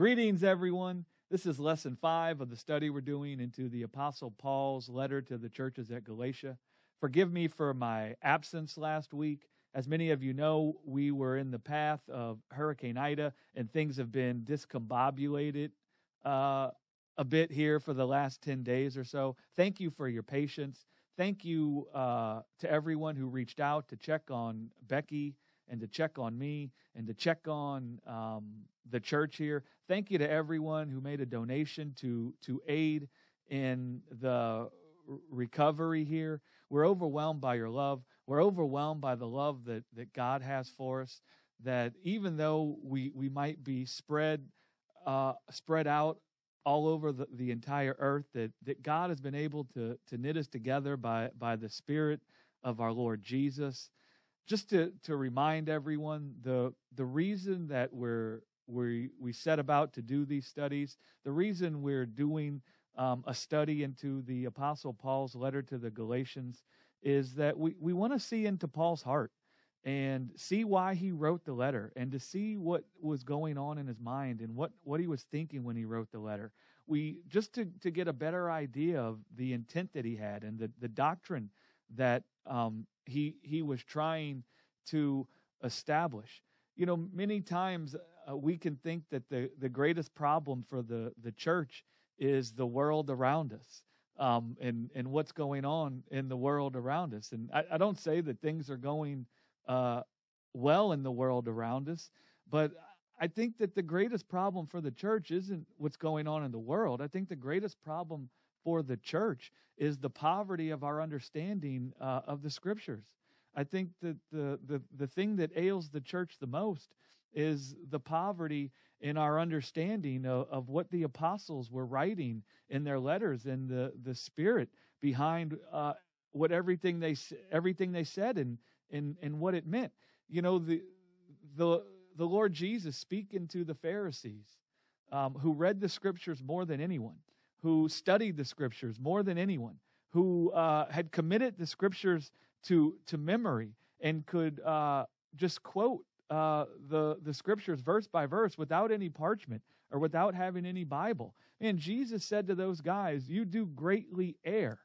Greetings, everyone. This is lesson five of the study we're doing into the Apostle Paul's letter to the churches at Galatia. Forgive me for my absence last week. As many of you know, we were in the path of Hurricane Ida, and things have been discombobulated uh, a bit here for the last 10 days or so. Thank you for your patience. Thank you uh, to everyone who reached out to check on Becky and to check on me and to check on um, the church here. Thank you to everyone who made a donation to to aid in the recovery here. We're overwhelmed by your love. We're overwhelmed by the love that that God has for us. That even though we we might be spread uh, spread out all over the, the entire earth, that that God has been able to to knit us together by by the Spirit of our Lord Jesus just to, to remind everyone the the reason that we're we we set about to do these studies, the reason we're doing um, a study into the Apostle Paul's letter to the Galatians is that we, we want to see into Paul's heart and see why he wrote the letter and to see what was going on in his mind and what, what he was thinking when he wrote the letter. We just to, to get a better idea of the intent that he had and the, the doctrine that um, he he was trying to establish. You know, many times uh, we can think that the the greatest problem for the the church is the world around us. Um, and and what's going on in the world around us. And I, I don't say that things are going uh, well in the world around us, but I think that the greatest problem for the church isn't what's going on in the world. I think the greatest problem for the church is the poverty of our understanding uh, of the scriptures. I think that the, the, the thing that ails the church the most is the poverty in our understanding of, of what the apostles were writing in their letters and the, the spirit behind uh, what everything they everything they said and, and and what it meant. You know the the the Lord Jesus speaking to the Pharisees um, who read the scriptures more than anyone, who studied the scriptures more than anyone, who uh, had committed the scriptures to to memory and could uh, just quote uh, the the scriptures verse by verse without any parchment or without having any Bible. And Jesus said to those guys, "You do greatly err,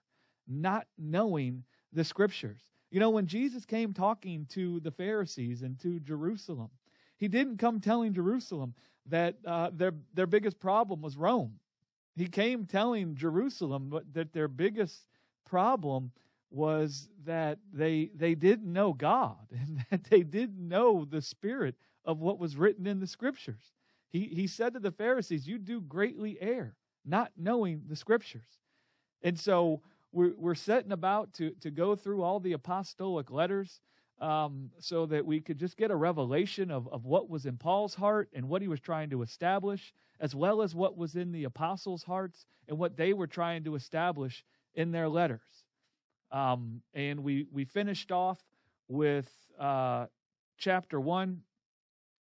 not knowing the scriptures." You know, when Jesus came talking to the Pharisees and to Jerusalem, he didn't come telling Jerusalem that uh, their their biggest problem was Rome. He came telling Jerusalem that their biggest problem was that they they didn't know God and that they didn't know the spirit of what was written in the scriptures. He he said to the Pharisees, "You do greatly err, not knowing the scriptures." And so we're we're setting about to to go through all the apostolic letters um, so that we could just get a revelation of, of what was in Paul's heart and what he was trying to establish, as well as what was in the apostles' hearts and what they were trying to establish in their letters. Um, and we we finished off with uh, chapter one,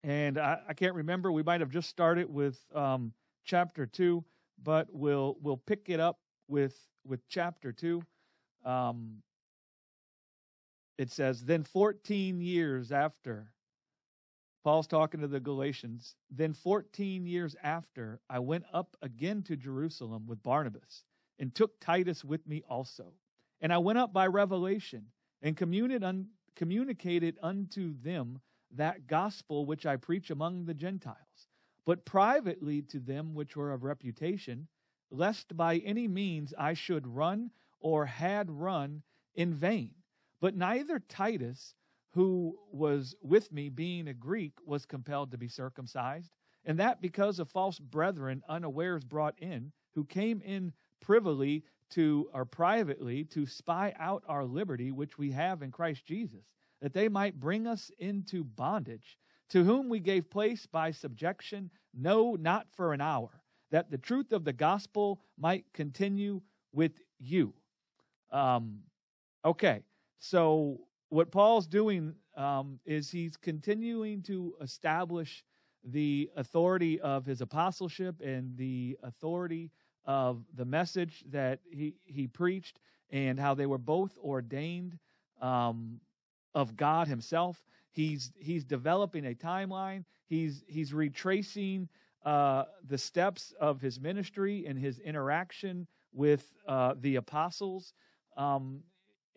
and I, I, can't remember. We might have just started with um, chapter two, but we'll we'll pick it up with with chapter two. Um, it says, then 14 years after, Paul's talking to the Galatians, then 14 years after, I went up again to Jerusalem with Barnabas and took Titus with me also. And I went up by revelation and communicated unto them that gospel which I preach among the Gentiles, but privately to them which were of reputation, lest by any means I should run or had run in vain. But neither Titus, who was with me, being a Greek, was compelled to be circumcised, and that because of false brethren unawares brought in, who came in privily to or privately to spy out our liberty which we have in Christ Jesus, that they might bring us into bondage, to whom we gave place by subjection, no, not for an hour, that the truth of the gospel might continue with you. Um, okay, so what Paul's doing um, is he's continuing to establish the authority of his apostleship and the authority of the message that he, he preached and how they were both ordained um, of God Himself. He's he's developing a timeline. He's he's retracing uh, the steps of his ministry and his interaction with uh, the apostles. Um,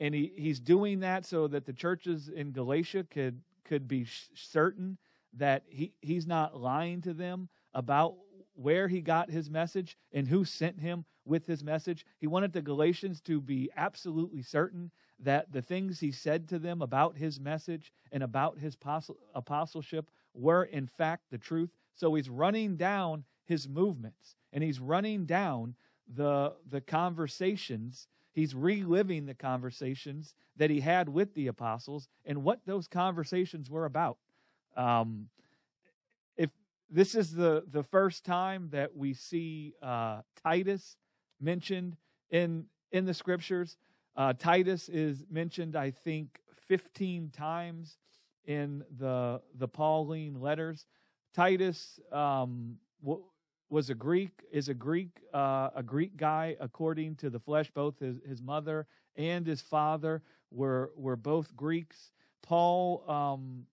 and he, he's doing that so that the churches in Galatia could could be certain that he, he's not lying to them about where he got his message and who sent him with his message. He wanted the Galatians to be absolutely certain that the things he said to them about his message and about his apostleship were in fact the truth. So he's running down his movements and he's running down the the conversations. He's reliving the conversations that he had with the apostles and what those conversations were about. Um, this is the the first time that we see uh, Titus mentioned in in the scriptures, uh, Titus is mentioned, I think, 15 times in the the Pauline letters. Titus um, w- was a Greek, is a Greek, uh, a Greek guy according to the flesh. Both his, his mother and his father were were both Greeks. Paul um,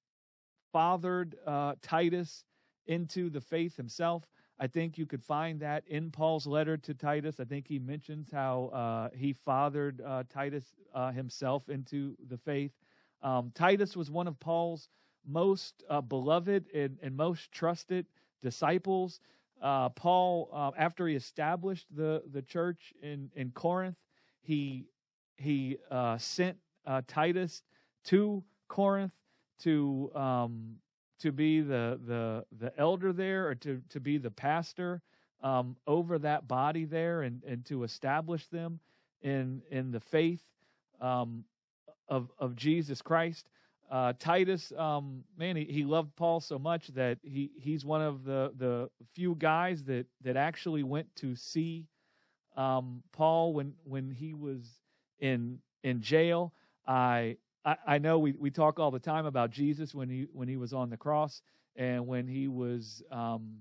fathered uh, Titus into the faith himself. I think you could find that in Paul's letter to Titus. I think he mentions how uh, he fathered uh, Titus uh, himself into the faith. Um, Titus was one of Paul's most uh, beloved and, and, most trusted disciples. Uh, Paul, uh, after he established the, the church in, in Corinth, he he sent Titus to Corinth to um, to be the the the elder there or to to be the pastor um, over that body there and and to establish them in in the faith um, of of Jesus Christ. Uh, Titus, um, man, he, he loved Paul so much that he he's one of the the few guys that that actually went to see um, Paul when when he was in in jail. I I, know we, we talk all the time about Jesus when he when he was on the cross and when he was um,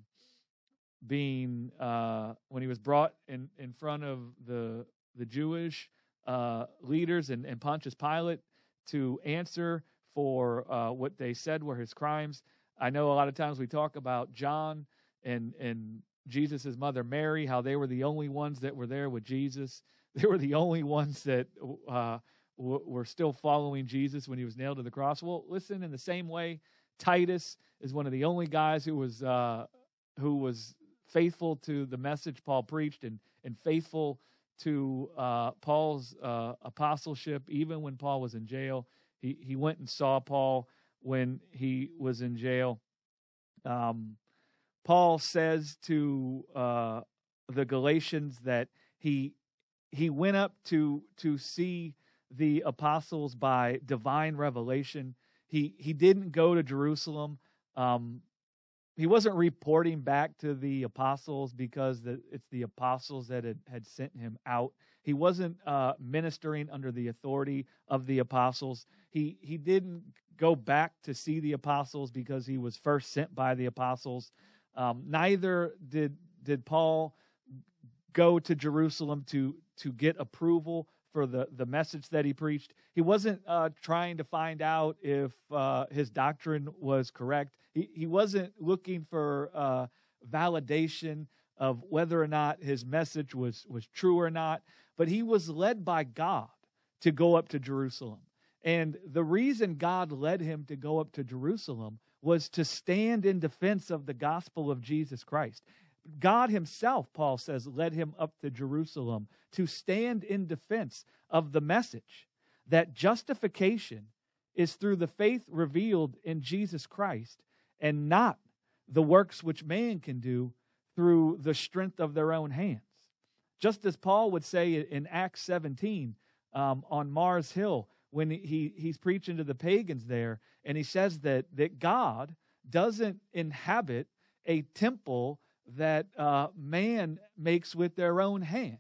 being uh, when he was brought in, in front of the the Jewish uh, leaders and, and Pontius Pilate to answer for uh, what they said were his crimes. I know a lot of times we talk about John and and Jesus' mother Mary, how they were the only ones that were there with Jesus. They were the only ones that uh, were still following Jesus when he was nailed to the cross. Well, listen, in the same way, Titus is one of the only guys who was uh, who was faithful to the message Paul preached and and faithful to uh, Paul's uh, apostleship, even when Paul was in jail. He he went and saw Paul when he was in jail. Um, Paul says to uh, the Galatians that he he went up to to see the apostles by divine revelation. He he didn't go to Jerusalem. Um, he wasn't reporting back to the apostles because the, it's the apostles that had, had sent him out. He wasn't uh, ministering under the authority of the apostles. He he didn't go back to see the apostles because he was first sent by the apostles. Um, neither did did Paul go to Jerusalem to to get approval for the, the message that he preached. He wasn't uh, trying to find out if uh, his doctrine was correct. He, he wasn't looking for uh, validation of whether or not his message was, was true or not, but he was led by God to go up to Jerusalem. And the reason God led him to go up to Jerusalem was to stand in defense of the gospel of Jesus Christ. God Himself, Paul says, led him up to Jerusalem to stand in defense of the message that justification is through the faith revealed in Jesus Christ and not the works which man can do through the strength of their own hands. Just as Paul would say in Acts 17 um, on Mars Hill when he, he's preaching to the pagans there, and he says that, that God doesn't inhabit a temple that uh, man makes with their own hands.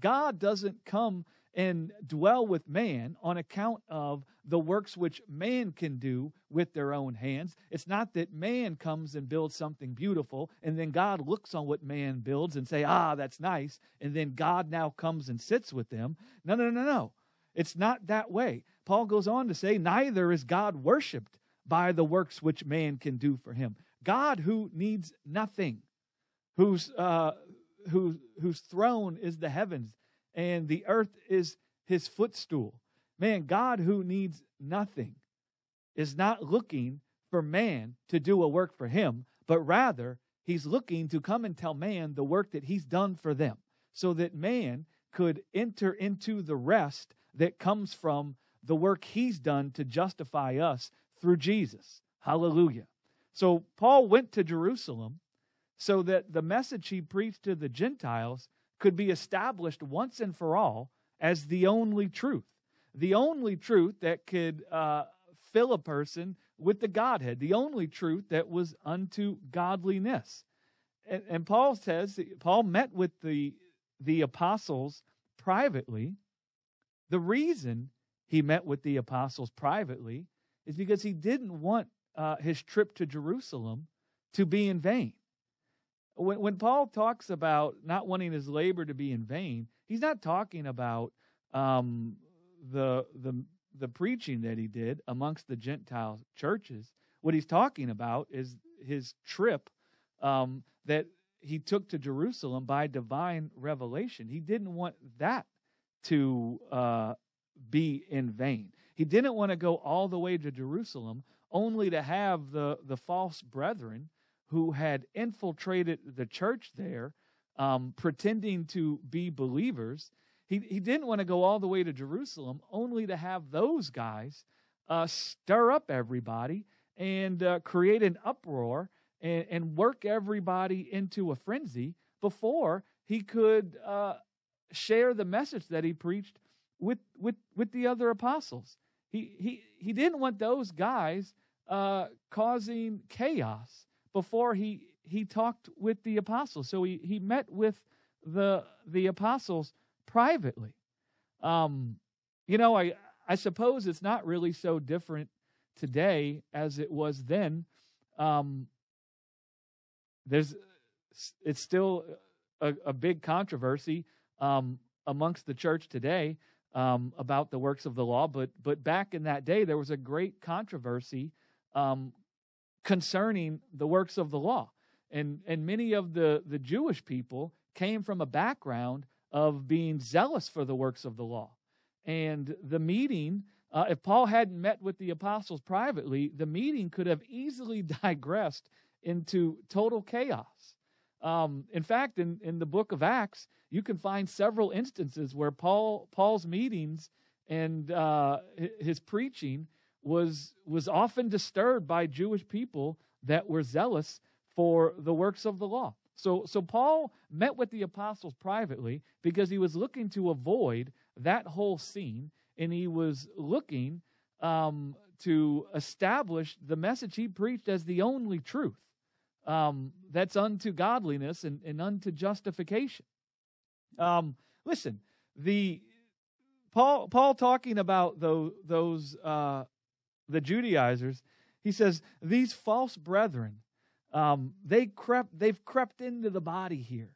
God doesn't come and dwell with man on account of the works which man can do with their own hands. It's not that man comes and builds something beautiful and then God looks on what man builds and say, "Ah, that's nice," and then God now comes and sits with them. No, no, no, no. It's not that way. Paul goes on to say, "Neither is God worshiped by the works which man can do for him." God who needs nothing whose, uh, who, whose throne is the heavens, and the earth is his footstool. Man, God who needs nothing is not looking for man to do a work for him, but rather he's looking to come and tell man the work that he's done for them so that man could enter into the rest that comes from the work he's done to justify us through Jesus. Hallelujah. So Paul went to Jerusalem so that the message he preached to the Gentiles could be established once and for all as the only truth. The only truth that could uh, fill a person with the Godhead, the only truth that was unto godliness. And, and Paul says, Paul met with the, the apostles privately. The reason he met with the apostles privately is because he didn't want uh, his trip to Jerusalem to be in vain. When, when Paul talks about not wanting his labor to be in vain, he's not talking about um, the, the, the preaching that he did amongst the Gentile churches. What he's talking about is his trip um, that he took to Jerusalem by divine revelation. He didn't want that to uh, be in vain. He didn't want to go all the way to Jerusalem only to have the, the false brethren who had infiltrated the church there, um, pretending to be believers. He, he didn't want to go all the way to Jerusalem only to have those guys uh, stir up everybody and uh, create an uproar and, and, work everybody into a frenzy before he could uh, share the message that he preached with, with, with the other apostles. He, he, he didn't want those guys uh, causing chaos before he, he talked with the apostles. So he, he met with the, the apostles privately. Um, you know, I, I suppose it's not really so different today as it was then. Um, there's, it's still a, a big controversy um, amongst the church today um, about the works of the law, but but back in that day there was a great controversy um, concerning the works of the law, and and many of the the Jewish people came from a background of being zealous for the works of the law, and the meeting. Uh, if Paul hadn't met with the apostles privately, the meeting could have easily digressed into total chaos. Um, in fact, in, in the book of Acts, you can find several instances where Paul Paul's meetings and uh, his preaching was was often disturbed by Jewish people that were zealous for the works of the law. So so Paul met with the apostles privately because he was looking to avoid that whole scene, and he was looking um, to establish the message he preached as the only truth um, that's unto godliness and, and unto justification. Um, listen, the Paul Paul talking about those those uh, the Judaizers. He says these false brethren, um, they crept they've crept into the body here.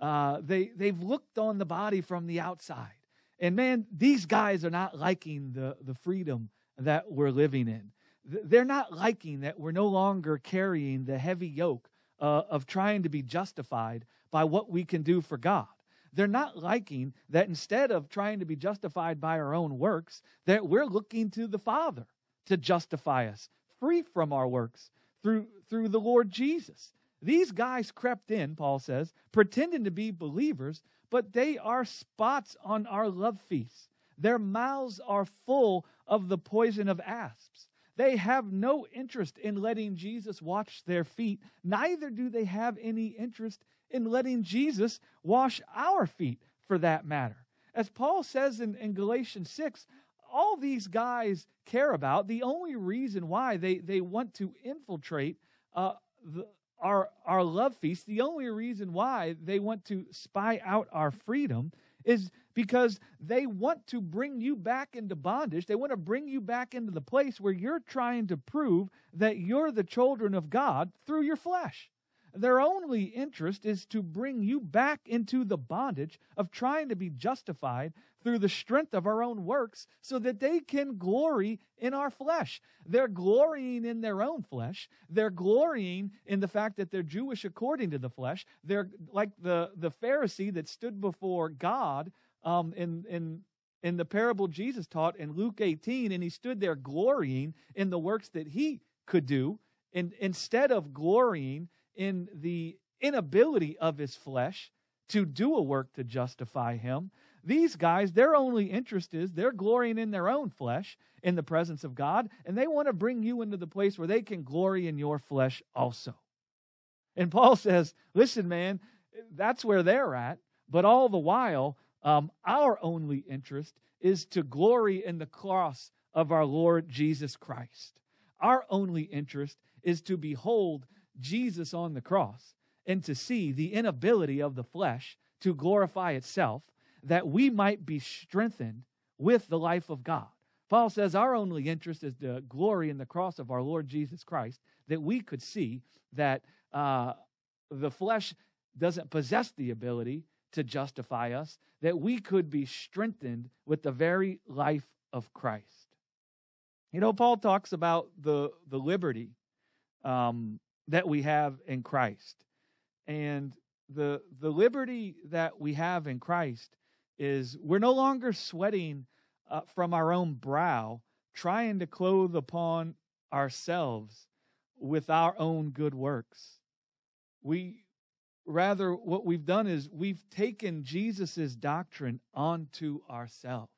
Uh, they they've looked on the body from the outside, and man, these guys are not liking the the freedom that we're living in. They're not liking that we're no longer carrying the heavy yoke uh, of trying to be justified by what we can do for God. They're not liking that instead of trying to be justified by our own works, that we're looking to the Father to justify us, free from our works through through the Lord Jesus. These guys crept in, Paul says, pretending to be believers, but they are spots on our love feasts. Their mouths are full of the poison of asps. They have no interest in letting Jesus wash their feet, neither do they have any interest in letting Jesus wash our feet for that matter. As Paul says in, in Galatians 6, all these guys care about, the only reason why they, they want to infiltrate uh, the, our, our love feast, the only reason why they want to spy out our freedom is because they want to bring you back into bondage. They want to bring you back into the place where you're trying to prove that you're the children of God through your flesh. Their only interest is to bring you back into the bondage of trying to be justified through the strength of our own works so that they can glory in our flesh. They're glorying in their own flesh. They're glorying in the fact that they're Jewish according to the flesh. They're like the, the Pharisee that stood before God um, in, in, in the parable Jesus taught in Luke 18, and he stood there glorying in the works that he could do and instead of glorying in the inability of his flesh to do a work to justify him. These guys, their only interest is they're glorying in their own flesh in the presence of God, and they want to bring you into the place where they can glory in your flesh also. And Paul says, listen, man, that's where they're at, but all the while, um, our only interest is to glory in the cross of our Lord Jesus Christ. Our only interest is to behold Jesus on the cross and to see the inability of the flesh to glorify itself that we might be strengthened with the life of God. Paul says our only interest is the glory in the cross of our Lord Jesus Christ, that we could see that uh, the flesh doesn't possess the ability to justify us, that we could be strengthened with the very life of Christ. You know, Paul talks about the, the liberty um, that we have in Christ. And the, the liberty that we have in Christ is we're no longer sweating uh, from our own brow, trying to clothe upon ourselves with our own good works. We rather what we've done is we've taken Jesus's doctrine onto ourselves.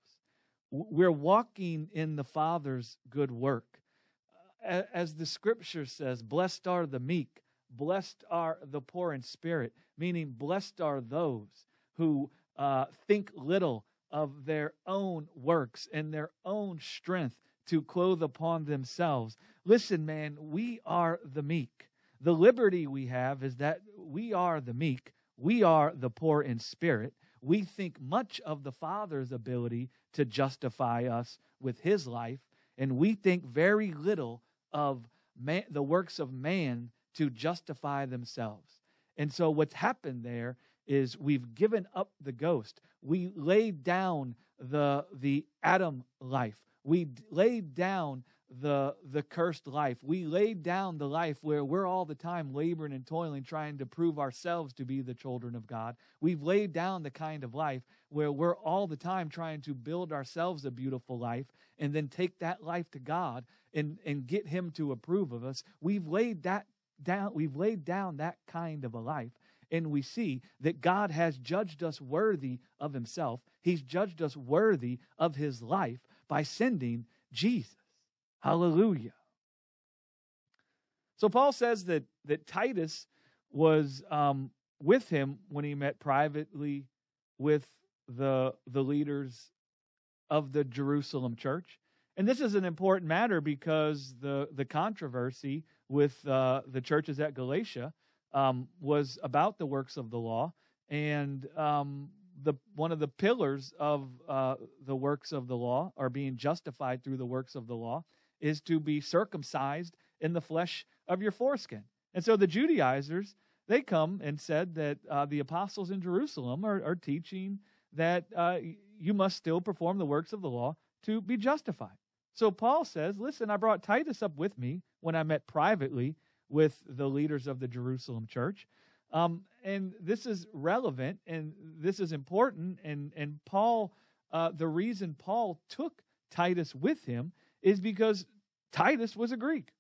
We're walking in the Father's good work. As the scripture says, blessed are the meek, blessed are the poor in spirit, meaning blessed are those who uh, think little of their own works and their own strength to clothe upon themselves. Listen, man, we are the meek. The liberty we have is that we are the meek, we are the poor in spirit. We think much of the Father's ability to justify us with his life, and we think very little of man, the works of man to justify themselves. And so, what's happened there is we've given up the ghost. We laid down the the Adam life. We laid down the the cursed life. We laid down the life where we're all the time laboring and toiling trying to prove ourselves to be the children of God. We've laid down the kind of life where we're all the time trying to build ourselves a beautiful life and then take that life to God and and get him to approve of us. We've laid that down we've laid down that kind of a life and we see that God has judged us worthy of himself. He's judged us worthy of his life by sending Jesus. Hallelujah. So Paul says that, that Titus was um, with him when he met privately with the, the leaders of the Jerusalem church. And this is an important matter because the, the controversy with uh, the churches at Galatia um, was about the works of the law, and um, the one of the pillars of uh, the works of the law, are being justified through the works of the law, is to be circumcised in the flesh of your foreskin. And so the Judaizers they come and said that uh, the apostles in Jerusalem are, are teaching that uh, you must still perform the works of the law to be justified. So Paul says, Listen, I brought Titus up with me when I met privately with the leaders of the Jerusalem church. Um, and this is relevant and this is important. And, and Paul, uh, the reason Paul took Titus with him is because Titus was a Greek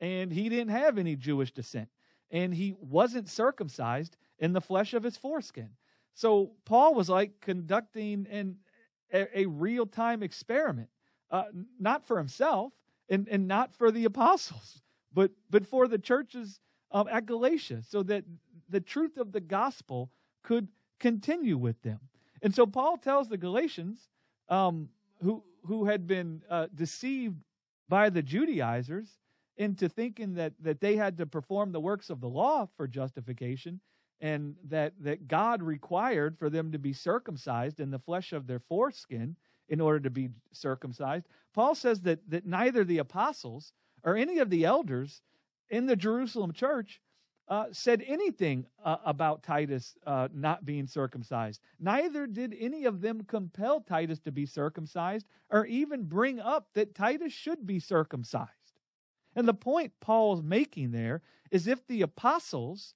and he didn't have any Jewish descent and he wasn't circumcised in the flesh of his foreskin. So Paul was like conducting an, a, a real time experiment, uh, not for himself and, and not for the apostles, but but for the churches um, at Galatia, so that the truth of the gospel could continue with them. And so Paul tells the Galatians, um, who who had been uh, deceived by the Judaizers into thinking that that they had to perform the works of the law for justification, and that that God required for them to be circumcised in the flesh of their foreskin in order to be circumcised. Paul says that that neither the apostles or any of the elders in the Jerusalem church uh, said anything uh, about Titus uh, not being circumcised. Neither did any of them compel Titus to be circumcised or even bring up that Titus should be circumcised. And the point Paul's making there is if the apostles,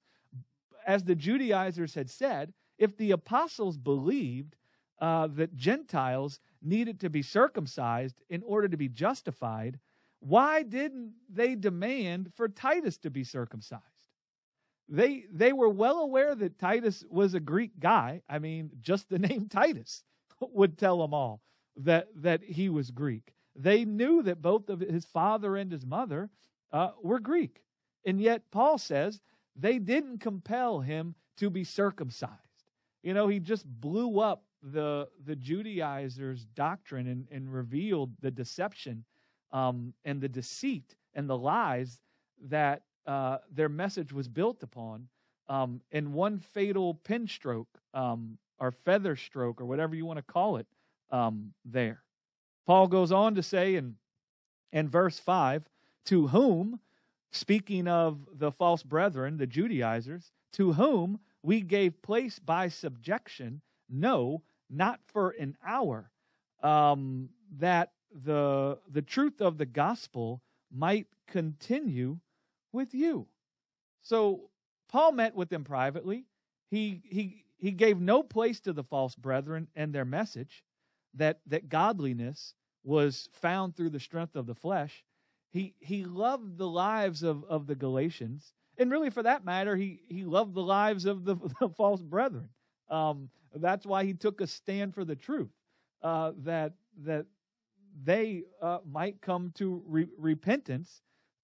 as the Judaizers had said, if the apostles believed uh, that Gentiles needed to be circumcised in order to be justified, why didn't they demand for Titus to be circumcised? They they were well aware that Titus was a Greek guy. I mean, just the name Titus would tell them all that that he was Greek. They knew that both of his father and his mother uh, were Greek, and yet Paul says they didn't compel him to be circumcised. You know, he just blew up the the Judaizers' doctrine and, and revealed the deception um, and the deceit and the lies that uh, their message was built upon um, in one fatal pen stroke um, or feather stroke or whatever you want to call it um, there. Paul goes on to say in, in verse 5 to whom, speaking of the false brethren, the Judaizers, to whom we gave place by subjection, no, not for an hour, um, that the the truth of the gospel might continue with you. So Paul met with them privately. He he he gave no place to the false brethren and their message that that godliness was found through the strength of the flesh. He he loved the lives of, of the Galatians, and really for that matter, he he loved the lives of the, the false brethren. Um, that's why he took a stand for the truth uh, that that they uh, might come to re- repentance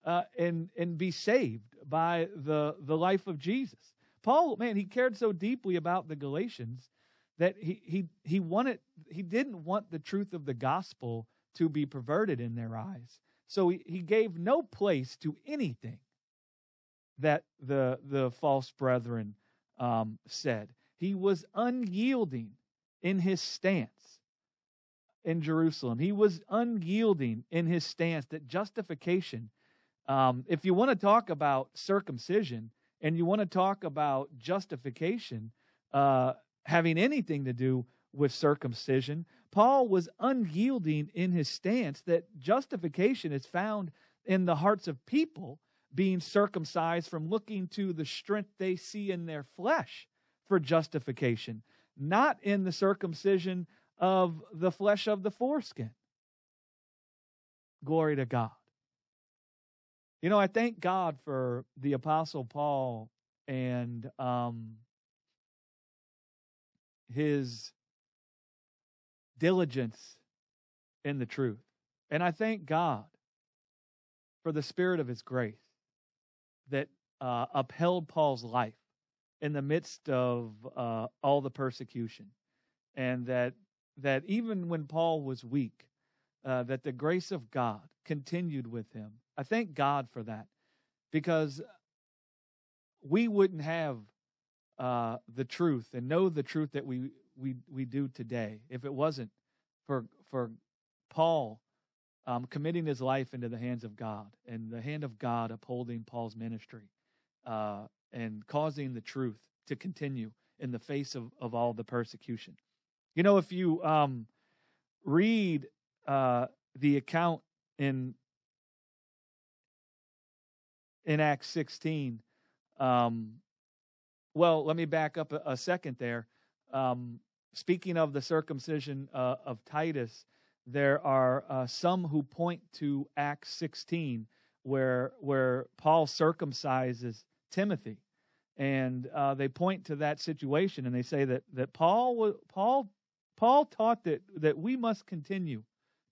uh, and and be saved by the the life of Jesus. Paul, man, he cared so deeply about the Galatians that he he he wanted he didn't want the truth of the gospel to be perverted in their eyes. So he, he gave no place to anything that the the false brethren um, said. He was unyielding in his stance in Jerusalem. He was unyielding in his stance that justification um, if you want to talk about circumcision and you want to talk about justification uh, having anything to do with circumcision, Paul was unyielding in his stance that justification is found in the hearts of people being circumcised from looking to the strength they see in their flesh for justification, not in the circumcision of the flesh of the foreskin. Glory to God. You know, I thank God for the Apostle Paul and um, his diligence in the truth. And I thank God for the spirit of his grace that uh, upheld Paul's life in the midst of uh, all the persecution. And that, that even when Paul was weak, uh, that the grace of God continued with him I thank God for that because we wouldn't have uh, the truth and know the truth that we, we, we do today if it wasn't for, for Paul um, committing his life into the hands of God and the hand of God upholding Paul's ministry uh, and causing the truth to continue in the face of, of all the persecution. You know, if you um, read uh, the account in in Acts 16. Um, well, let me back up a, a second there. Um, speaking of the circumcision uh, of Titus, there are uh, some who point to Acts 16, where where Paul circumcises Timothy, and uh, they point to that situation, and they say that that Paul Paul Paul taught that that we must continue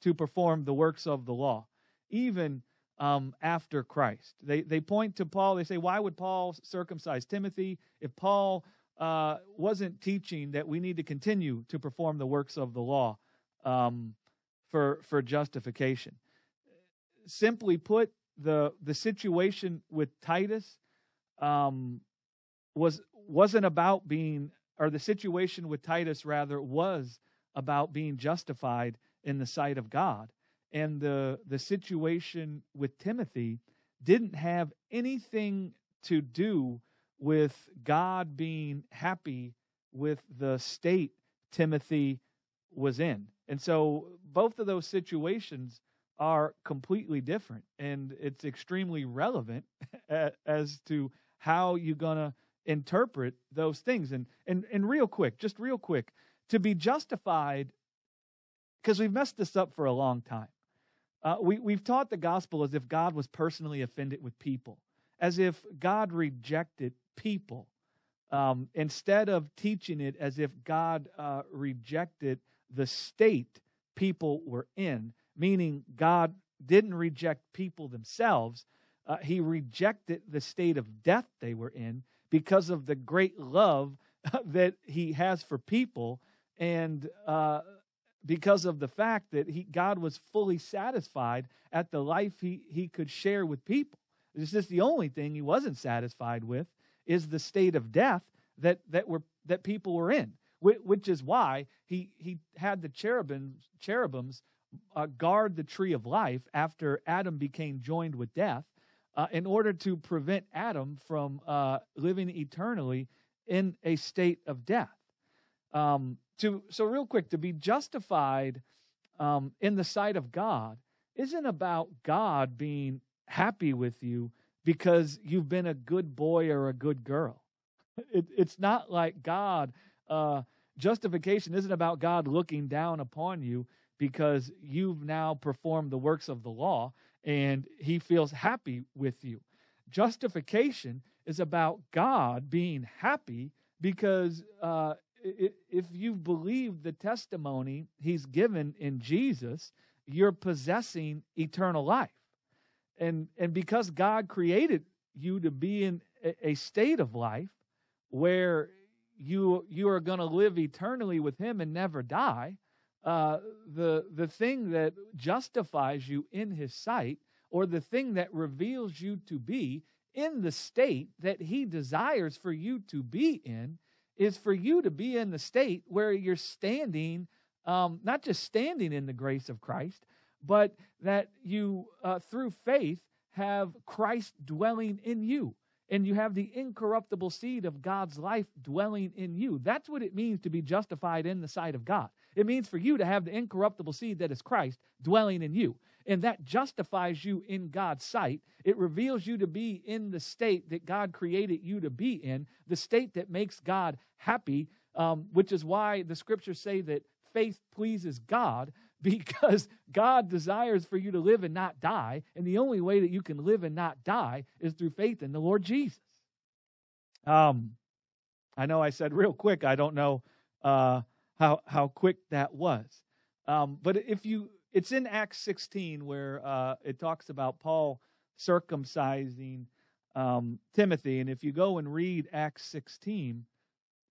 to perform the works of the law, even um, after Christ. They, they point to Paul. They say, why would Paul circumcise Timothy if Paul uh, wasn't teaching that we need to continue to perform the works of the law um, for, for justification? Simply put, the, the situation with Titus um, was, wasn't about being, or the situation with Titus rather was about being justified in the sight of God and the the situation with Timothy didn't have anything to do with God being happy with the state Timothy was in. And so both of those situations are completely different and it's extremely relevant as to how you're going to interpret those things and and and real quick just real quick to be justified because we've messed this up for a long time uh, we, we've taught the gospel as if god was personally offended with people as if god rejected people um, instead of teaching it as if god uh, rejected the state people were in meaning God didn't reject people themselves. Uh, he rejected the state of death they were in because of the great love that he has for people and uh, because of the fact that he, God was fully satisfied at the life he, he could share with people. It's just the only thing he wasn't satisfied with is the state of death that, that, were, that people were in, which, is why he, he had the cherubims, cherubims uh, guard the tree of life after Adam became joined with death uh, in order to prevent Adam from uh, living eternally in a state of death. Um, to so real quick to be justified um, in the sight of God isn't about God being happy with you because you've been a good boy or a good girl. It, it's not like God. Uh, justification isn't about God looking down upon you because you've now performed the works of the law and he feels happy with you. Justification is about God being happy because uh, if you believe the testimony he's given in Jesus, you're possessing eternal life. And, and because God created you to be in a state of life where you, you are going to live eternally with him and never die, uh, the the thing that justifies you in His sight, or the thing that reveals you to be in the state that He desires for you to be in, is for you to be in the state where you're standing, um, not just standing in the grace of Christ, but that you, uh, through faith, have Christ dwelling in you and you have the incorruptible seed of God's life dwelling in you. That's what it means to be justified in the sight of God. It means for you to have the incorruptible seed that is Christ dwelling in you. And that justifies you in God's sight. It reveals you to be in the state that God created you to be in, the state that makes God happy, um, which is why the scriptures say that faith pleases God because God desires for you to live and not die. And the only way that you can live and not die is through faith in the Lord Jesus. Um, I know I said real quick, I don't know uh, how, how quick that was. Um, but if you, it's in Acts 16 where uh, it talks about Paul circumcising um, Timothy. And if you go and read Acts 16,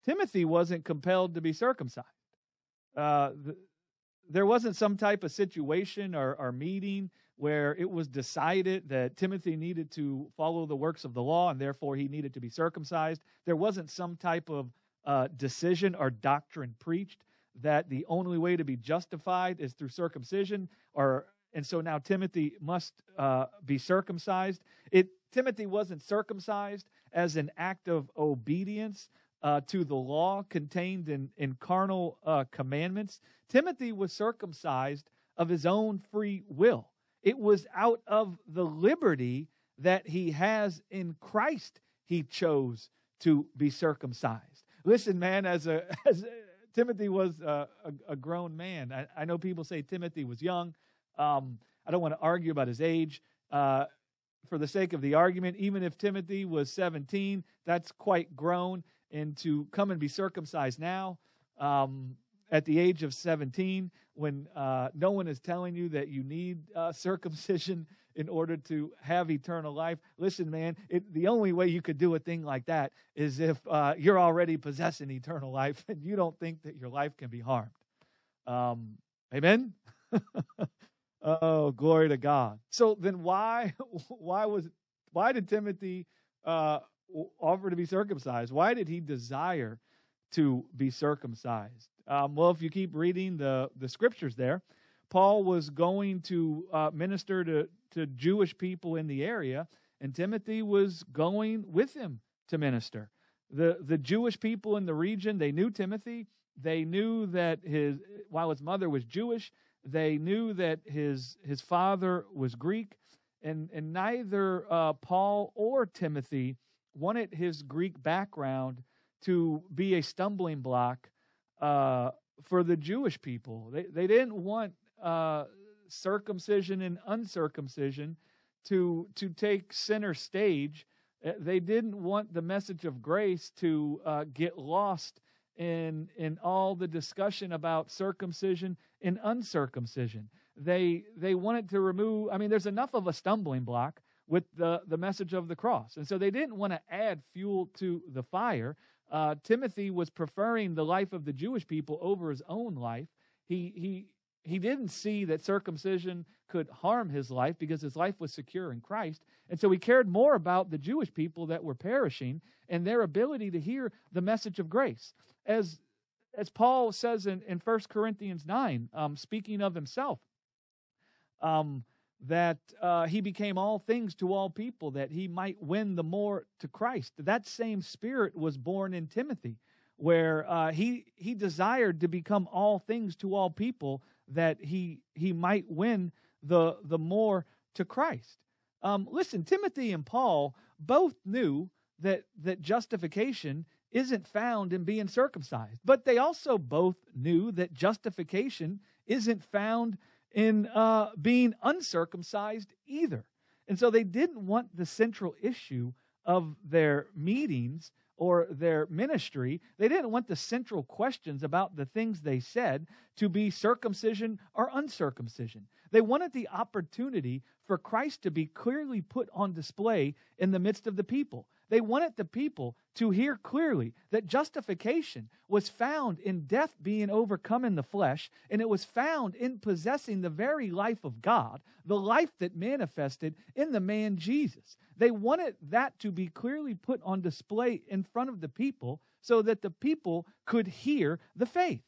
Timothy wasn't compelled to be circumcised. Uh, the, there wasn't some type of situation or, or meeting where it was decided that Timothy needed to follow the works of the law and therefore he needed to be circumcised. There wasn't some type of uh, decision or doctrine preached that the only way to be justified is through circumcision or and so now Timothy must uh, be circumcised. It Timothy wasn't circumcised as an act of obedience, uh, to the law contained in, in carnal uh, commandments. Timothy was circumcised of his own free will. It was out of the liberty that he has in Christ he chose to be circumcised. Listen, man, as a, as a Timothy was a, a, a grown man. I, I, know people say Timothy was young. Um, I don't want to argue about his age. Uh, for the sake of the argument, even if Timothy was 17, that's quite grown and to come and be circumcised now um, at the age of 17 when uh, no one is telling you that you need uh, circumcision in order to have eternal life. Listen, man, it, the only way you could do a thing like that is if uh, you're already possessing eternal life and you don't think that your life can be harmed. Um, amen. oh, glory to God. So then, why, why was, why did Timothy uh, offer to be circumcised? Why did he desire to be circumcised? Um, well, if you keep reading the, the scriptures there, Paul was going to uh, minister to, to Jewish people in the area, and Timothy was going with him to minister. The, the Jewish people in the region, they knew Timothy. They knew that his, while his mother was Jewish, they knew that his, his father was Greek. And, and neither uh, Paul or Timothy wanted his Greek background to be a stumbling block uh, for the Jewish people. They, they didn't want uh, circumcision and uncircumcision to, to take center stage. Uh, they didn't want the message of grace to uh, get lost in, in all the discussion about circumcision and uncircumcision. They, they wanted to remove, I mean, there's enough of a stumbling block with the, the message of the cross. And so they didn't want to add fuel to the fire. Uh, Timothy was preferring the life of the Jewish people over his own life. He, he, he didn't see that circumcision could harm his life because his life was secure in Christ. And so he cared more about the Jewish people that were perishing and their ability to hear the message of grace. As, as Paul says in, in 1 Corinthians 9, um, speaking of himself, um, that uh, he became all things to all people, that he might win the more to Christ. That same spirit was born in Timothy, where uh, he, he desired to become all things to all people that he he might win the the more to Christ. Um, listen, Timothy and Paul both knew that that justification isn't found in being circumcised, but they also both knew that justification isn't found in uh, being uncircumcised either. And so they didn't want the central issue of their meetings or their ministry, they didn't want the central questions about the things they said to be circumcision or uncircumcision. They wanted the opportunity for Christ to be clearly put on display in the midst of the people. They wanted the people to hear clearly that justification was found in death being overcome in the flesh, and it was found in possessing the very life of God, the life that manifested in the man Jesus. They wanted that to be clearly put on display in front of the people so that the people could hear the faith.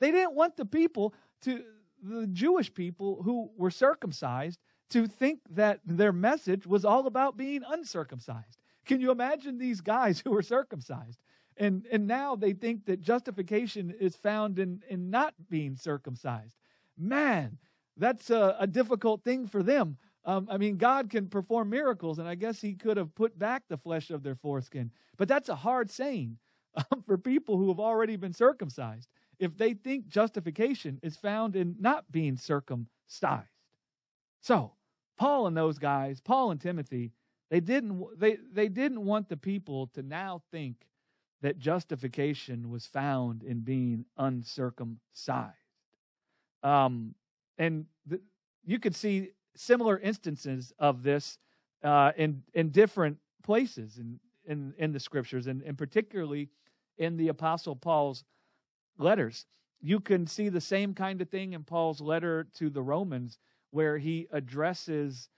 They didn't want the people to, the Jewish people who were circumcised, to think that their message was all about being uncircumcised. Can you imagine these guys who were circumcised? And, and now they think that justification is found in, in not being circumcised. Man, that's a, a difficult thing for them. Um, I mean, God can perform miracles, and I guess He could have put back the flesh of their foreskin. But that's a hard saying um, for people who have already been circumcised if they think justification is found in not being circumcised. So, Paul and those guys, Paul and Timothy, they didn't, they, they didn't want the people to now think that justification was found in being uncircumcised. Um, and the, you could see similar instances of this uh, in, in different places in, in, in the scriptures, and, and particularly in the Apostle Paul's letters. You can see the same kind of thing in Paul's letter to the Romans, where he addresses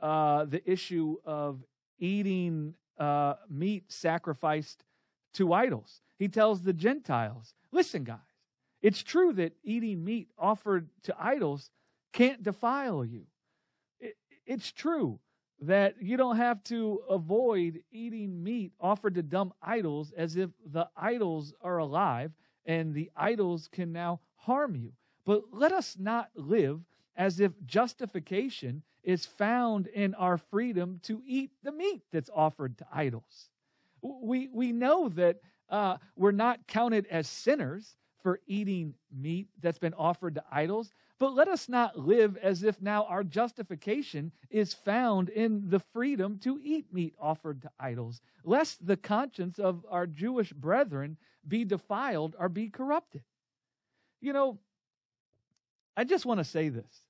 uh, the issue of eating uh, meat sacrificed to idols. He tells the Gentiles, listen, guys, it's true that eating meat offered to idols can't defile you. It, it's true that you don't have to avoid eating meat offered to dumb idols as if the idols are alive and the idols can now harm you. But let us not live as if justification is found in our freedom to eat the meat that's offered to idols. We, we know that uh, we're not counted as sinners for eating meat that's been offered to idols, but let us not live as if now our justification is found in the freedom to eat meat offered to idols, lest the conscience of our Jewish brethren be defiled or be corrupted. You know, I just want to say this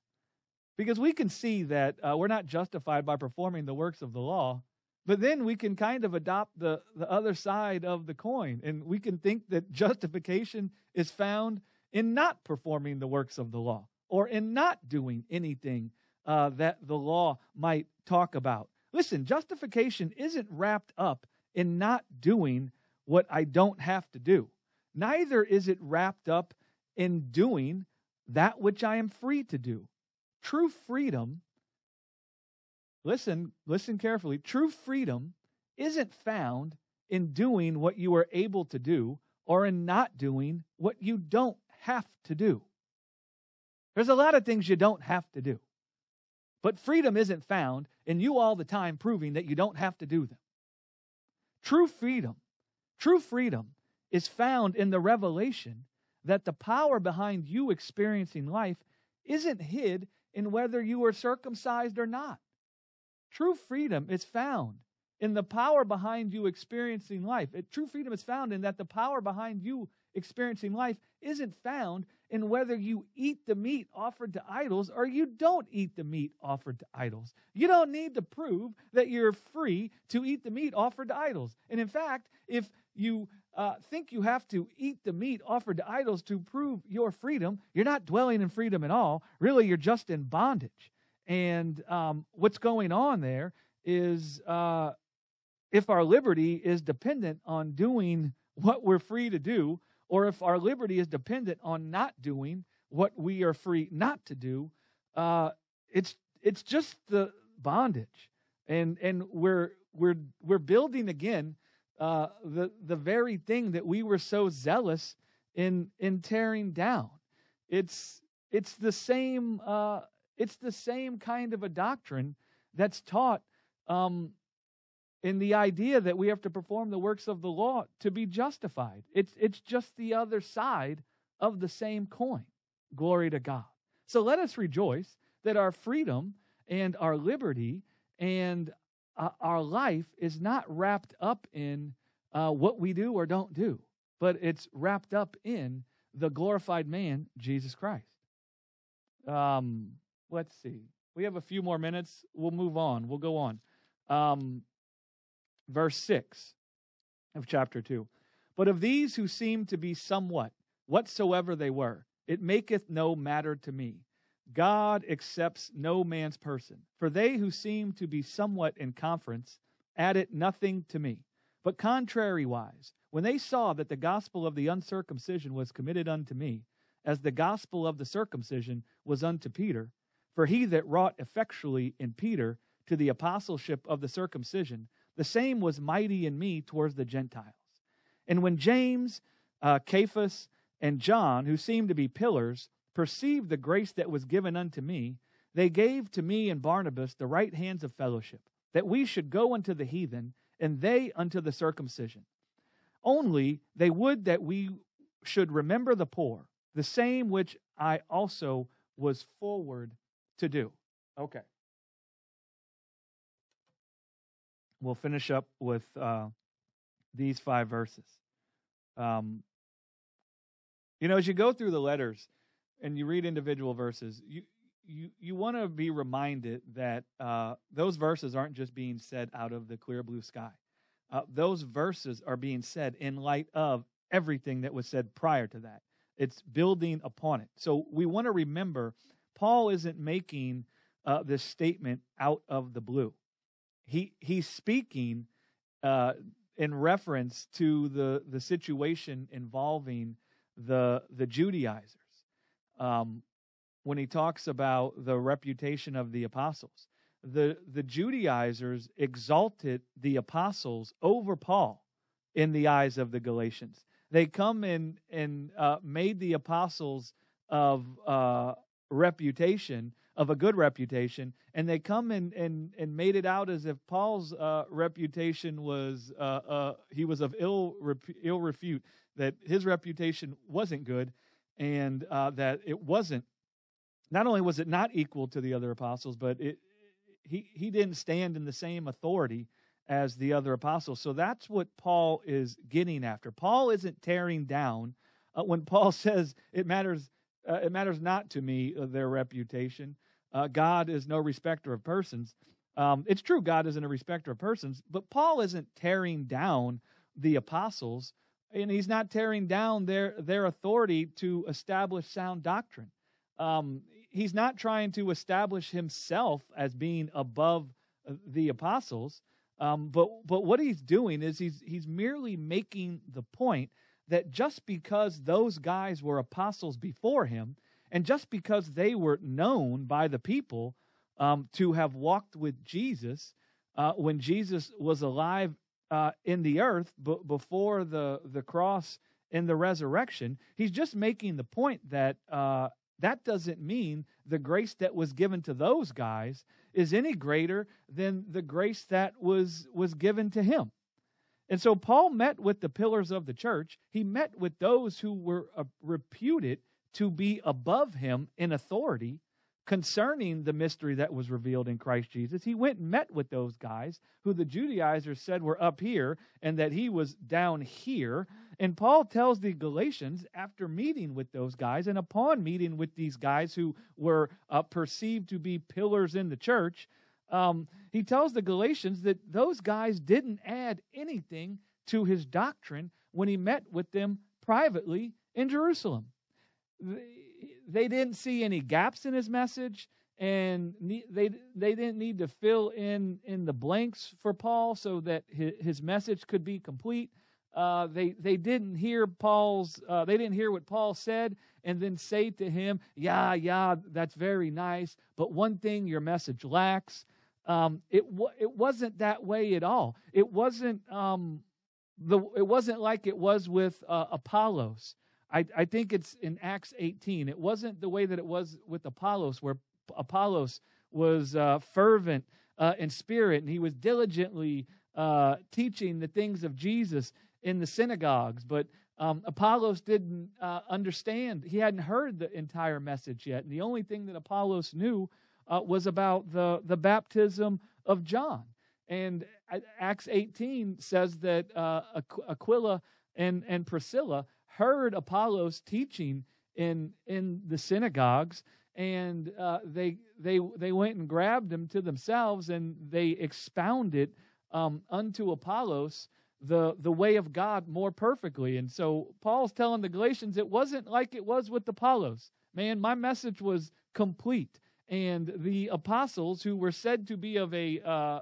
because we can see that uh, we're not justified by performing the works of the law, but then we can kind of adopt the, the other side of the coin, and we can think that justification is found in not performing the works of the law or in not doing anything uh, that the law might talk about. Listen, justification isn't wrapped up in not doing what I don't have to do. Neither is it wrapped up in doing that which I am free to do. True freedom, listen, listen carefully. True freedom isn't found in doing what you are able to do or in not doing what you don't have to do. There's a lot of things you don't have to do. But freedom isn't found in you all the time proving that you don't have to do them. True freedom, true freedom is found in the revelation that the power behind you experiencing life isn't hid in whether you are circumcised or not. True freedom is found in the power behind you experiencing life. It, true freedom is found in that the power behind you experiencing life isn't found in whether you eat the meat offered to idols or you don't eat the meat offered to idols. You don't need to prove that you're free to eat the meat offered to idols. And in fact, if you uh, think you have to eat the meat offered to idols to prove your freedom, you're not dwelling in freedom at all. Really, you're just in bondage. And um, what's going on there is uh, if our liberty is dependent on doing what we're free to do, or if our liberty is dependent on not doing what we are free not to do, uh, it's it's just the bondage, and and we're we're we're building again uh, the the very thing that we were so zealous in in tearing down. It's it's the same uh, it's the same kind of a doctrine that's taught um, in the idea that we have to perform the works of the law to be justified. It's, it's just the other side of the same coin. Glory to God. So let us rejoice that our freedom and our liberty and uh, our life is not wrapped up in uh, what we do or don't do, but it's wrapped up in the glorified man, Jesus Christ. Um, let's see. We have a few more minutes. We'll move on. We'll go on. Um, verse 6 of chapter 2. But of these who seem to be somewhat, whatsoever they were, it maketh no matter to me. God accepts no man's person. For they who seem to be somewhat in conference add it nothing to me. But contrariwise, when they saw that the gospel of the uncircumcision was committed unto me, as the gospel of the circumcision was unto Peter, for he that wrought effectually in Peter to the apostleship of the circumcision the same was mighty in me towards the Gentiles. And when James, uh, Cephas, and John, who seemed to be pillars, perceived the grace that was given unto me, they gave to me and Barnabas the right hands of fellowship, that we should go unto the heathen, and they unto the circumcision. Only they would that we should remember the poor, the same which I also was forward to do. Okay. we'll finish up with uh, these five verses. Um, you know, as you go through the letters and you read individual verses, you you you want to be reminded that uh, those verses aren't just being said out of the clear blue sky. Uh, those verses are being said in light of everything that was said prior to that. It's building upon it. So we want to remember Paul isn't making uh, this statement out of the blue he he's speaking uh, in reference to the the situation involving the the Judaizers um, when he talks about the reputation of the apostles. The the Judaizers exalted the apostles over Paul in the eyes of the Galatians. They come in and uh, made the apostles of uh, reputation of a good reputation, and they come and and, and made it out as if Paul's uh, reputation was uh, uh, he was of ill ill refute, that his reputation wasn't good, and uh, that it wasn't. Not only was it not equal to the other apostles, but it he he didn't stand in the same authority as the other apostles. So that's what Paul is getting after. Paul isn't tearing down uh, when Paul says it matters uh, it matters not to me uh, their reputation. Uh, God is no respecter of persons. Um, it's true, God isn't a respecter of persons, but Paul isn't tearing down the apostles, and he's not tearing down their their authority to establish sound doctrine. Um, he's not trying to establish himself as being above uh, the apostles. Um, but but what he's doing is he's he's merely making the point that just because those guys were apostles before him, and just because they were known by the people um, to have walked with Jesus uh, when Jesus was alive uh, in the earth b- before the, the cross and the resurrection. He's just making the point that uh, that doesn't mean the grace that was given to those guys is any greater than the grace that was was given to him. And so Paul met with the pillars of the church. He met with those who were uh, reputed to be above him in authority concerning the mystery that was revealed in Christ Jesus. He went and met with those guys who the Judaizers said were up here and that he was down here. And Paul tells the Galatians after meeting with those guys and upon meeting with these guys who were uh, perceived to be pillars in the church, um, he tells the Galatians that those guys didn't add anything to his doctrine when he met with them privately in Jerusalem. They didn't see any gaps in his message, and they they didn't need to fill in in the blanks for Paul so that his message could be complete. Uh, they they didn't hear Paul's uh, they didn't hear what Paul said and then say to him, "Yeah, yeah, that's very nice, but one thing your message lacks." Um, it it wasn't that way at all. It wasn't um, the it wasn't like it was with uh, Apollos. I, I think it's in Acts 18. It wasn't the way that it was with Apollos, where Apollos was uh, fervent uh, in spirit and he was diligently uh, teaching the things of Jesus in the synagogues. But um, Apollos didn't uh, understand. He hadn't heard the entire message yet. And the only thing that Apollos knew uh, was about the, the baptism of John. And Acts 18 says that uh, Aquila and, and Priscilla heard Apollos teaching in, in the synagogues, and uh, they, they, they went and grabbed him to themselves and they expounded um, unto Apollos the, the way of God more perfectly. And so Paul's telling the Galatians it wasn't like it was with Apollos. Man, my message was complete and the apostles who were said to be of a uh,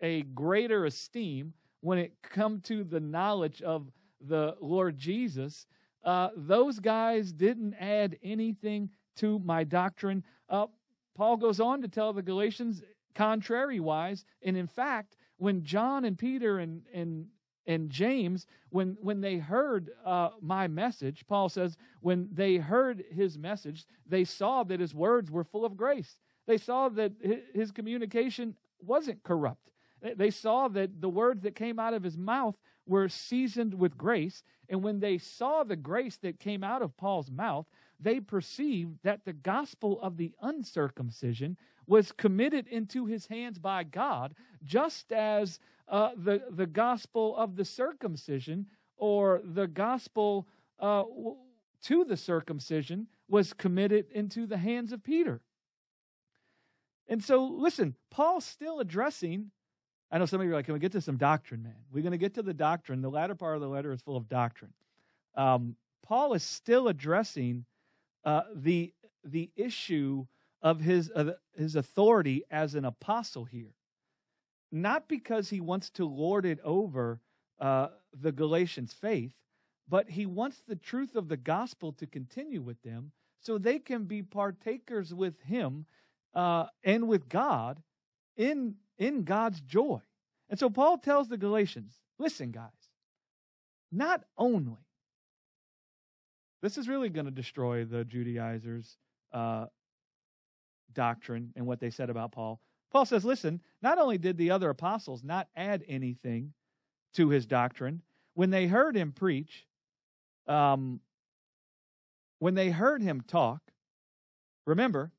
a greater esteem when it come to the knowledge of the Lord Jesus, uh, those guys didn't add anything to my doctrine. Uh, Paul goes on to tell the Galatians, contrary wise, and in fact, when John and Peter and and and James, when, when they heard uh, my message, Paul says, when they heard his message, they saw that his words were full of grace. They saw that his communication wasn't corrupt. They saw that the words that came out of his mouth were seasoned with grace. And when they saw the grace that came out of Paul's mouth, they perceived that the gospel of the uncircumcision was committed into his hands by God, just as uh, the, the gospel of the circumcision or the gospel uh, to the circumcision was committed into the hands of Peter. And so, listen, Paul's still addressing. I know some of you are like, can we get to some doctrine, man? We're going to get to the doctrine. The latter part of the letter is full of doctrine. Um, Paul is still addressing uh, the, the issue of his, his authority as an apostle here not because he wants to lord it over uh, the Galatians' faith, but he wants the truth of the gospel to continue with them so they can be partakers with him uh, and with God in, in God's joy. And so Paul tells the Galatians listen, guys, not only, this is really going to destroy the Judaizers' uh, doctrine and what they said about Paul. Paul says, listen, not only did the other apostles not add anything to his doctrine, when they heard him preach, um, when they heard him talk, remember,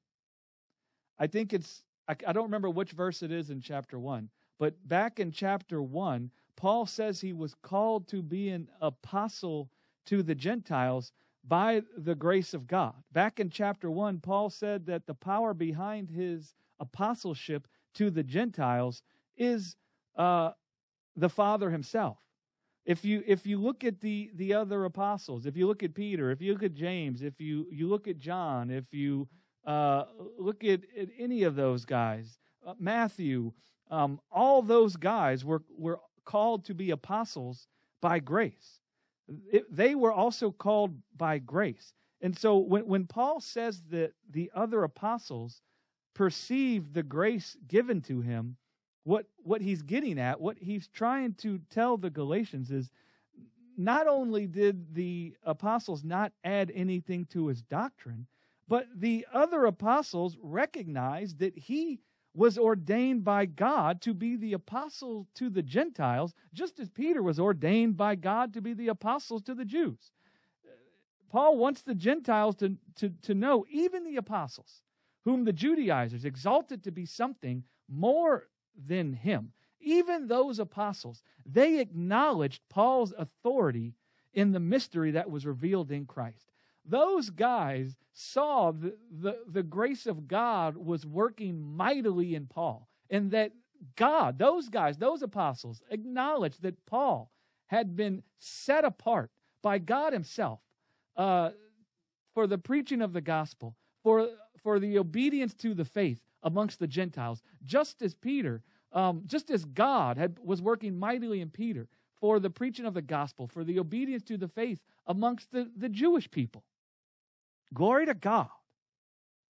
I think it's, I, I don't remember which verse it is in chapter 1, but back in chapter 1, Paul says he was called to be an apostle to the Gentiles by the grace of God. Back in chapter 1, Paul said that the power behind his apostleship to the Gentiles is uh, the Father Himself. If you if you look at the the other apostles, if you look at Peter, if you look at James, if you you look at John, if you uh, look at, at any of those guys, uh, Matthew, um, all those guys were were called to be apostles by grace. It, they were also called by grace. And so when, when Paul says that the other apostles perceived the grace given to him what what he's getting at, what he's trying to tell the Galatians is not only did the apostles not add anything to his doctrine, but the other apostles recognized that he was ordained by God to be the apostle to the Gentiles, just as Peter was ordained by God to be the apostle to the Jews. Paul wants the Gentiles to, to, to know, even the apostles, whom the Judaizers exalted to be something more than him, even those apostles, they acknowledged Paul's authority in the mystery that was revealed in Christ. Those guys saw the, the, the grace of God was working mightily in Paul, and that God, those guys, those apostles, acknowledged that Paul had been set apart by God Himself uh, for the preaching of the gospel, for, for the obedience to the faith amongst the Gentiles, just as Peter, um, just as God had, was working mightily in Peter for the preaching of the gospel, for the obedience to the faith amongst the, the Jewish people. Glory to God.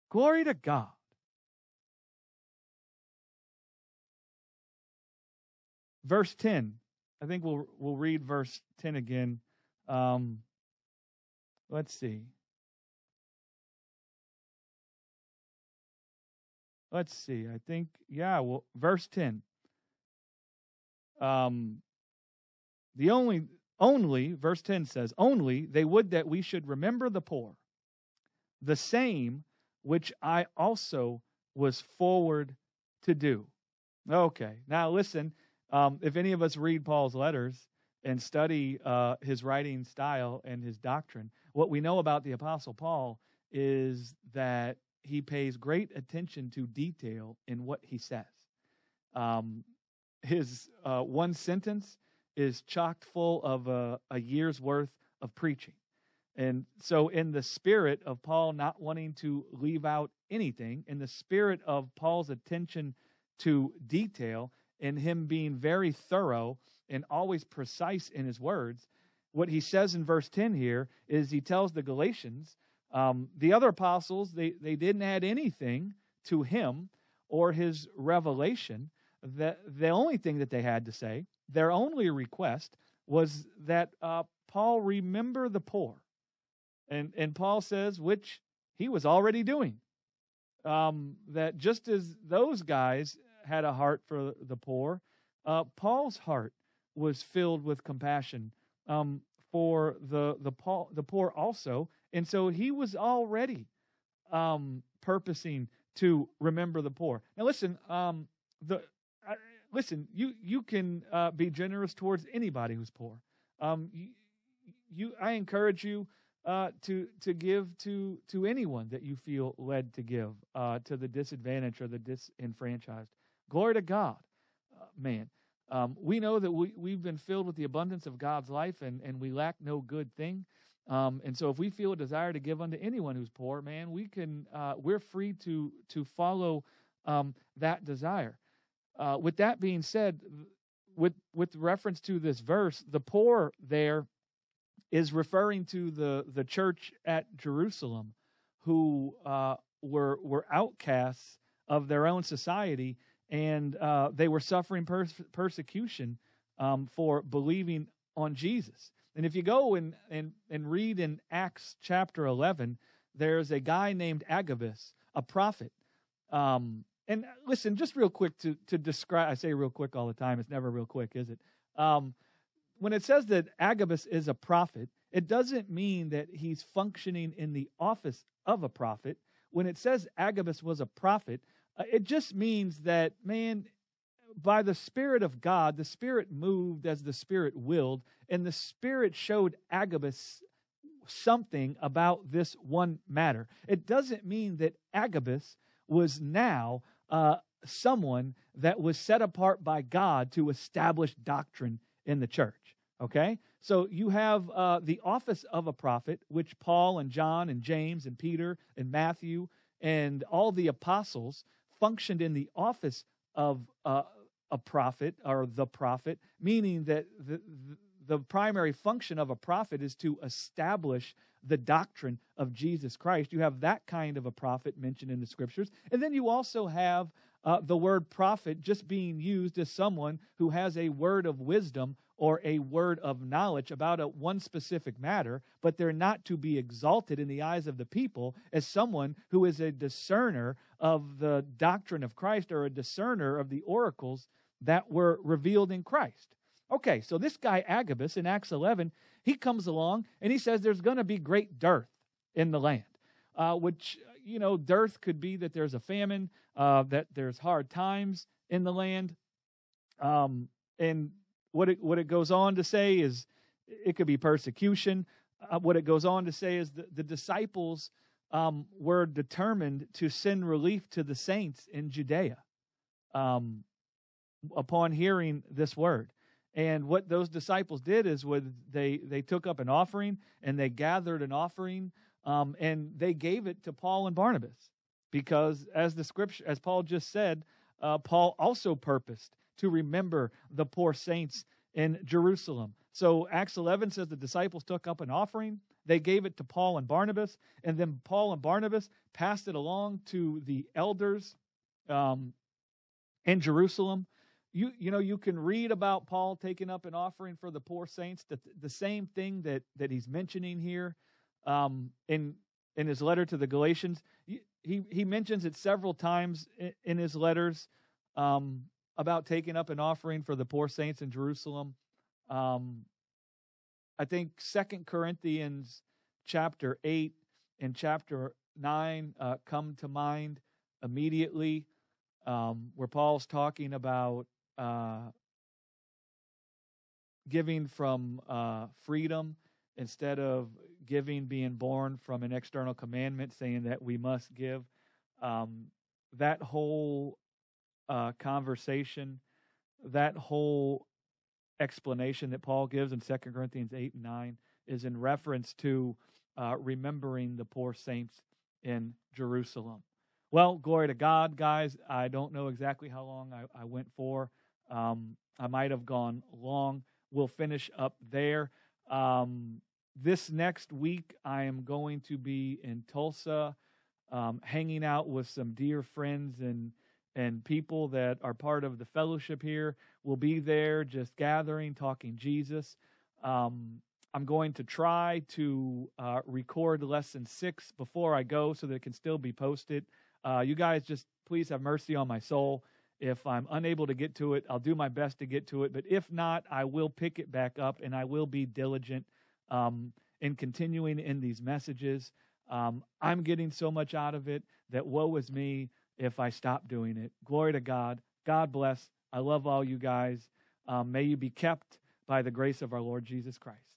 Glory to God. Verse 10. I think we'll we'll read verse 10 again. Um, let's see. Let's see. I think yeah, well verse 10. Um the only only verse 10 says, "Only they would that we should remember the poor." The same which I also was forward to do. Okay, now listen. Um, if any of us read Paul's letters and study uh, his writing style and his doctrine, what we know about the Apostle Paul is that he pays great attention to detail in what he says. Um, his uh, one sentence is chocked full of a, a year's worth of preaching. And so, in the spirit of Paul not wanting to leave out anything, in the spirit of Paul's attention to detail, and him being very thorough and always precise in his words, what he says in verse 10 here is he tells the Galatians, um, the other apostles, they, they didn't add anything to him or his revelation. The, the only thing that they had to say, their only request, was that uh, Paul remember the poor and, and Paul says, which he was already doing. Um, that just as those guys had a heart for the poor, uh, Paul's heart was filled with compassion um, for the the Paul the poor also, and so he was already um, purposing to remember the poor. Now, listen, um, the uh, listen, you you can uh, be generous towards anybody who's poor. Um, you, you, I encourage you uh, to to give to to anyone that you feel led to give uh, to the disadvantaged or the disenfranchised. Glory to God, uh, man. Um, we know that we we've been filled with the abundance of God's life, and and we lack no good thing. Um, and so, if we feel a desire to give unto anyone who's poor, man, we can. Uh, we're free to to follow um, that desire. Uh, with that being said, with with reference to this verse, the poor there is referring to the, the church at Jerusalem who uh, were, were outcasts of their own society and uh, they were suffering pers- persecution um, for believing on Jesus. And if you go and, and, and read in Acts chapter 11, there's a guy named Agabus, a prophet. Um, and listen, just real quick to, to describe, I say real quick all the time, it's never real quick, is it? Um, when it says that Agabus is a prophet, it doesn't mean that he's functioning in the office of a prophet. When it says Agabus was a prophet, uh, it just means that, man, by the Spirit of God, the Spirit moved as the Spirit willed, and the Spirit showed Agabus something about this one matter. It doesn't mean that Agabus was now uh, someone that was set apart by God to establish doctrine in the church. Okay? So you have uh, the office of a prophet, which Paul and John and James and Peter and Matthew and all the apostles functioned in the office of uh, a prophet or the prophet, meaning that the, the primary function of a prophet is to establish the doctrine of Jesus Christ. You have that kind of a prophet mentioned in the scriptures. And then you also have uh, the word prophet just being used as someone who has a word of wisdom or a word of knowledge about a one specific matter, but they're not to be exalted in the eyes of the people as someone who is a discerner of the doctrine of Christ or a discerner of the oracles that were revealed in Christ. Okay, so this guy Agabus in Acts 11, he comes along and he says there's going to be great dearth in the land, uh, which, you know, dearth could be that there's a famine, uh, that there's hard times in the land. Um, and what it, what it goes on to say is it could be persecution. Uh, what it goes on to say is the, the disciples um, were determined to send relief to the saints in Judea um, upon hearing this word. And what those disciples did is when they they took up an offering and they gathered an offering um, and they gave it to Paul and Barnabas because as the scripture as Paul just said, uh, Paul also purposed to remember the poor saints in Jerusalem. So Acts 11 says the disciples took up an offering. They gave it to Paul and Barnabas, and then Paul and Barnabas passed it along to the elders um, in Jerusalem. You, you know, you can read about Paul taking up an offering for the poor saints. The, the same thing that, that he's mentioning here um, in, in his letter to the Galatians. He, he mentions it several times in, in his letters. Um, about taking up an offering for the poor saints in Jerusalem. Um, I think Second Corinthians chapter eight and chapter nine uh, come to mind immediately, um, where Paul's talking about uh, giving from uh, freedom instead of giving being born from an external commandment, saying that we must give. Um, that whole uh, conversation, that whole explanation that Paul gives in 2 Corinthians 8 and 9 is in reference to uh, remembering the poor saints in Jerusalem. Well, glory to God, guys. I don't know exactly how long I, I went for. Um, I might have gone long. We'll finish up there. Um, this next week, I am going to be in Tulsa, um, hanging out with some dear friends and and people that are part of the fellowship here We'll be there just gathering, talking Jesus. Um, I'm going to try to uh, record lesson six before I go so that it can still be posted. Uh, you guys just please have mercy on my soul. If I'm unable to get to it, I'll do my best to get to it. But if not, I will pick it back up and I will be diligent um, in continuing in these messages. Um, I'm getting so much out of it that woe is me if I stop doing it. Glory to God. God bless. I love all you guys. Um, may you be kept by the grace of our Lord Jesus Christ.